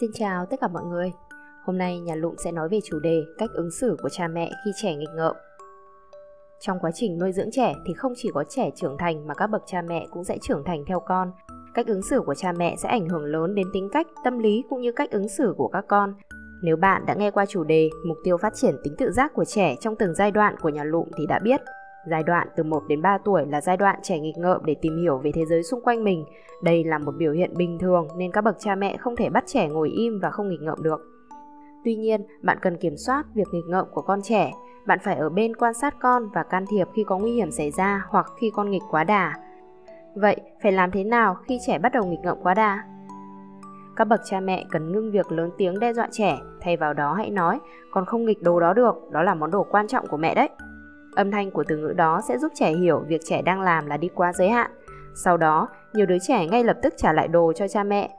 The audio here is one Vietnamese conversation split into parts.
Xin chào tất cả mọi người. Hôm nay nhà Lụm sẽ nói về chủ đề cách ứng xử của cha mẹ khi trẻ nghịch ngợm. Trong quá trình nuôi dưỡng trẻ thì không chỉ có trẻ trưởng thành mà các bậc cha mẹ cũng sẽ trưởng thành theo con. Cách ứng xử của cha mẹ sẽ ảnh hưởng lớn đến tính cách, tâm lý cũng như cách ứng xử của các con. Nếu bạn đã nghe qua chủ đề mục tiêu phát triển tính tự giác của trẻ trong từng giai đoạn của nhà Lụm thì đã biết Giai đoạn từ 1 đến 3 tuổi là giai đoạn trẻ nghịch ngợm để tìm hiểu về thế giới xung quanh mình. Đây là một biểu hiện bình thường nên các bậc cha mẹ không thể bắt trẻ ngồi im và không nghịch ngợm được. Tuy nhiên, bạn cần kiểm soát việc nghịch ngợm của con trẻ. Bạn phải ở bên quan sát con và can thiệp khi có nguy hiểm xảy ra hoặc khi con nghịch quá đà. Vậy, phải làm thế nào khi trẻ bắt đầu nghịch ngợm quá đà? Các bậc cha mẹ cần ngưng việc lớn tiếng đe dọa trẻ, thay vào đó hãy nói, con không nghịch đồ đó được, đó là món đồ quan trọng của mẹ đấy. Âm thanh của từ ngữ đó sẽ giúp trẻ hiểu việc trẻ đang làm là đi quá giới hạn. Sau đó, nhiều đứa trẻ ngay lập tức trả lại đồ cho cha mẹ.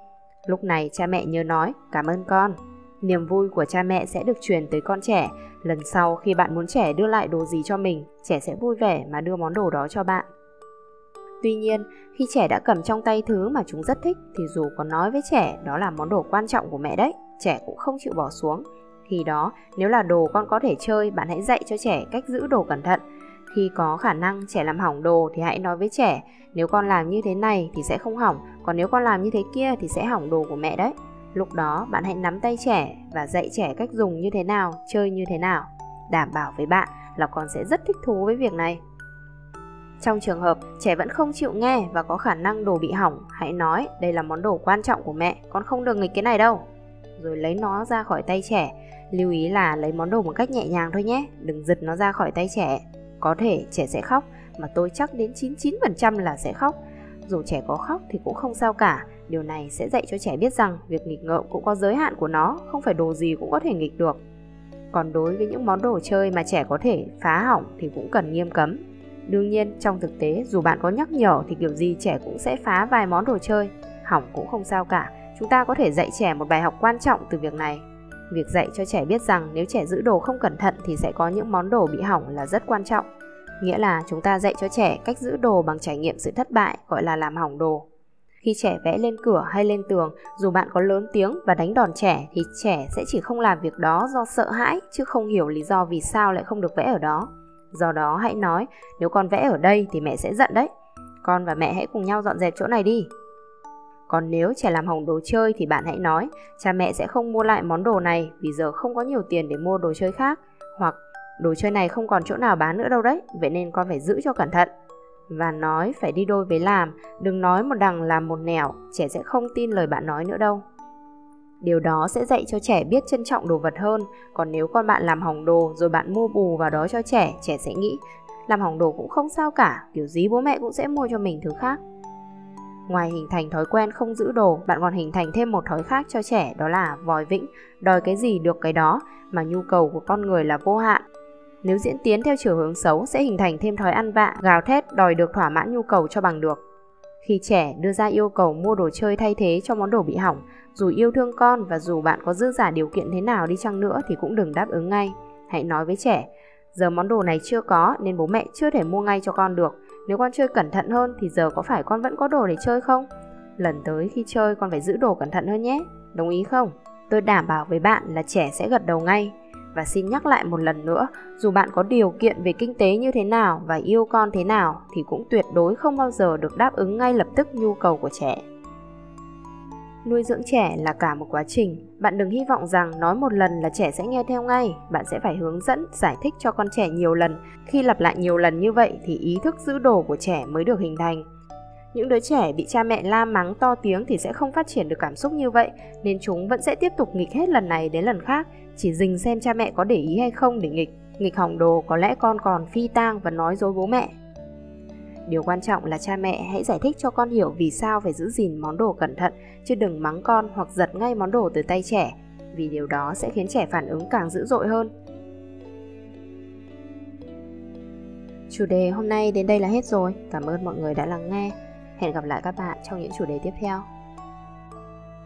Lúc này cha mẹ nhớ nói cảm ơn con. Niềm vui của cha mẹ sẽ được truyền tới con trẻ. Lần sau khi bạn muốn trẻ đưa lại đồ gì cho mình, trẻ sẽ vui vẻ mà đưa món đồ đó cho bạn. Tuy nhiên, khi trẻ đã cầm trong tay thứ mà chúng rất thích thì dù có nói với trẻ đó là món đồ quan trọng của mẹ đấy, trẻ cũng không chịu bỏ xuống khi đó, nếu là đồ con có thể chơi, bạn hãy dạy cho trẻ cách giữ đồ cẩn thận. Khi có khả năng trẻ làm hỏng đồ thì hãy nói với trẻ, nếu con làm như thế này thì sẽ không hỏng, còn nếu con làm như thế kia thì sẽ hỏng đồ của mẹ đấy. Lúc đó bạn hãy nắm tay trẻ và dạy trẻ cách dùng như thế nào, chơi như thế nào. Đảm bảo với bạn là con sẽ rất thích thú với việc này. Trong trường hợp trẻ vẫn không chịu nghe và có khả năng đồ bị hỏng, hãy nói đây là món đồ quan trọng của mẹ, con không được nghịch cái này đâu. Rồi lấy nó ra khỏi tay trẻ Lưu ý là lấy món đồ một cách nhẹ nhàng thôi nhé, đừng giật nó ra khỏi tay trẻ. Có thể trẻ sẽ khóc, mà tôi chắc đến 99% là sẽ khóc. Dù trẻ có khóc thì cũng không sao cả, điều này sẽ dạy cho trẻ biết rằng việc nghịch ngợm cũng có giới hạn của nó, không phải đồ gì cũng có thể nghịch được. Còn đối với những món đồ chơi mà trẻ có thể phá hỏng thì cũng cần nghiêm cấm. Đương nhiên, trong thực tế, dù bạn có nhắc nhở thì kiểu gì trẻ cũng sẽ phá vài món đồ chơi. Hỏng cũng không sao cả, chúng ta có thể dạy trẻ một bài học quan trọng từ việc này. Việc dạy cho trẻ biết rằng nếu trẻ giữ đồ không cẩn thận thì sẽ có những món đồ bị hỏng là rất quan trọng. Nghĩa là chúng ta dạy cho trẻ cách giữ đồ bằng trải nghiệm sự thất bại gọi là làm hỏng đồ. Khi trẻ vẽ lên cửa hay lên tường, dù bạn có lớn tiếng và đánh đòn trẻ thì trẻ sẽ chỉ không làm việc đó do sợ hãi chứ không hiểu lý do vì sao lại không được vẽ ở đó. Do đó hãy nói, nếu con vẽ ở đây thì mẹ sẽ giận đấy. Con và mẹ hãy cùng nhau dọn dẹp chỗ này đi. Còn nếu trẻ làm hỏng đồ chơi thì bạn hãy nói cha mẹ sẽ không mua lại món đồ này vì giờ không có nhiều tiền để mua đồ chơi khác hoặc đồ chơi này không còn chỗ nào bán nữa đâu đấy, vậy nên con phải giữ cho cẩn thận. Và nói phải đi đôi với làm, đừng nói một đằng làm một nẻo, trẻ sẽ không tin lời bạn nói nữa đâu. Điều đó sẽ dạy cho trẻ biết trân trọng đồ vật hơn, còn nếu con bạn làm hỏng đồ rồi bạn mua bù vào đó cho trẻ, trẻ sẽ nghĩ làm hỏng đồ cũng không sao cả, kiểu gì bố mẹ cũng sẽ mua cho mình thứ khác. Ngoài hình thành thói quen không giữ đồ, bạn còn hình thành thêm một thói khác cho trẻ đó là vòi vĩnh, đòi cái gì được cái đó, mà nhu cầu của con người là vô hạn. Nếu diễn tiến theo chiều hướng xấu sẽ hình thành thêm thói ăn vạ, gào thét đòi được thỏa mãn nhu cầu cho bằng được. Khi trẻ đưa ra yêu cầu mua đồ chơi thay thế cho món đồ bị hỏng, dù yêu thương con và dù bạn có dư giả điều kiện thế nào đi chăng nữa thì cũng đừng đáp ứng ngay. Hãy nói với trẻ, giờ món đồ này chưa có nên bố mẹ chưa thể mua ngay cho con được nếu con chơi cẩn thận hơn thì giờ có phải con vẫn có đồ để chơi không? Lần tới khi chơi con phải giữ đồ cẩn thận hơn nhé. Đồng ý không? Tôi đảm bảo với bạn là trẻ sẽ gật đầu ngay. Và xin nhắc lại một lần nữa, dù bạn có điều kiện về kinh tế như thế nào và yêu con thế nào thì cũng tuyệt đối không bao giờ được đáp ứng ngay lập tức nhu cầu của trẻ. Nuôi dưỡng trẻ là cả một quá trình. Bạn đừng hy vọng rằng nói một lần là trẻ sẽ nghe theo ngay. Bạn sẽ phải hướng dẫn, giải thích cho con trẻ nhiều lần. Khi lặp lại nhiều lần như vậy thì ý thức giữ đồ của trẻ mới được hình thành. Những đứa trẻ bị cha mẹ la mắng to tiếng thì sẽ không phát triển được cảm xúc như vậy, nên chúng vẫn sẽ tiếp tục nghịch hết lần này đến lần khác, chỉ dình xem cha mẹ có để ý hay không để nghịch. Nghịch hỏng đồ có lẽ con còn phi tang và nói dối bố mẹ. Điều quan trọng là cha mẹ hãy giải thích cho con hiểu vì sao phải giữ gìn món đồ cẩn thận, chứ đừng mắng con hoặc giật ngay món đồ từ tay trẻ, vì điều đó sẽ khiến trẻ phản ứng càng dữ dội hơn. Chủ đề hôm nay đến đây là hết rồi. Cảm ơn mọi người đã lắng nghe. Hẹn gặp lại các bạn trong những chủ đề tiếp theo.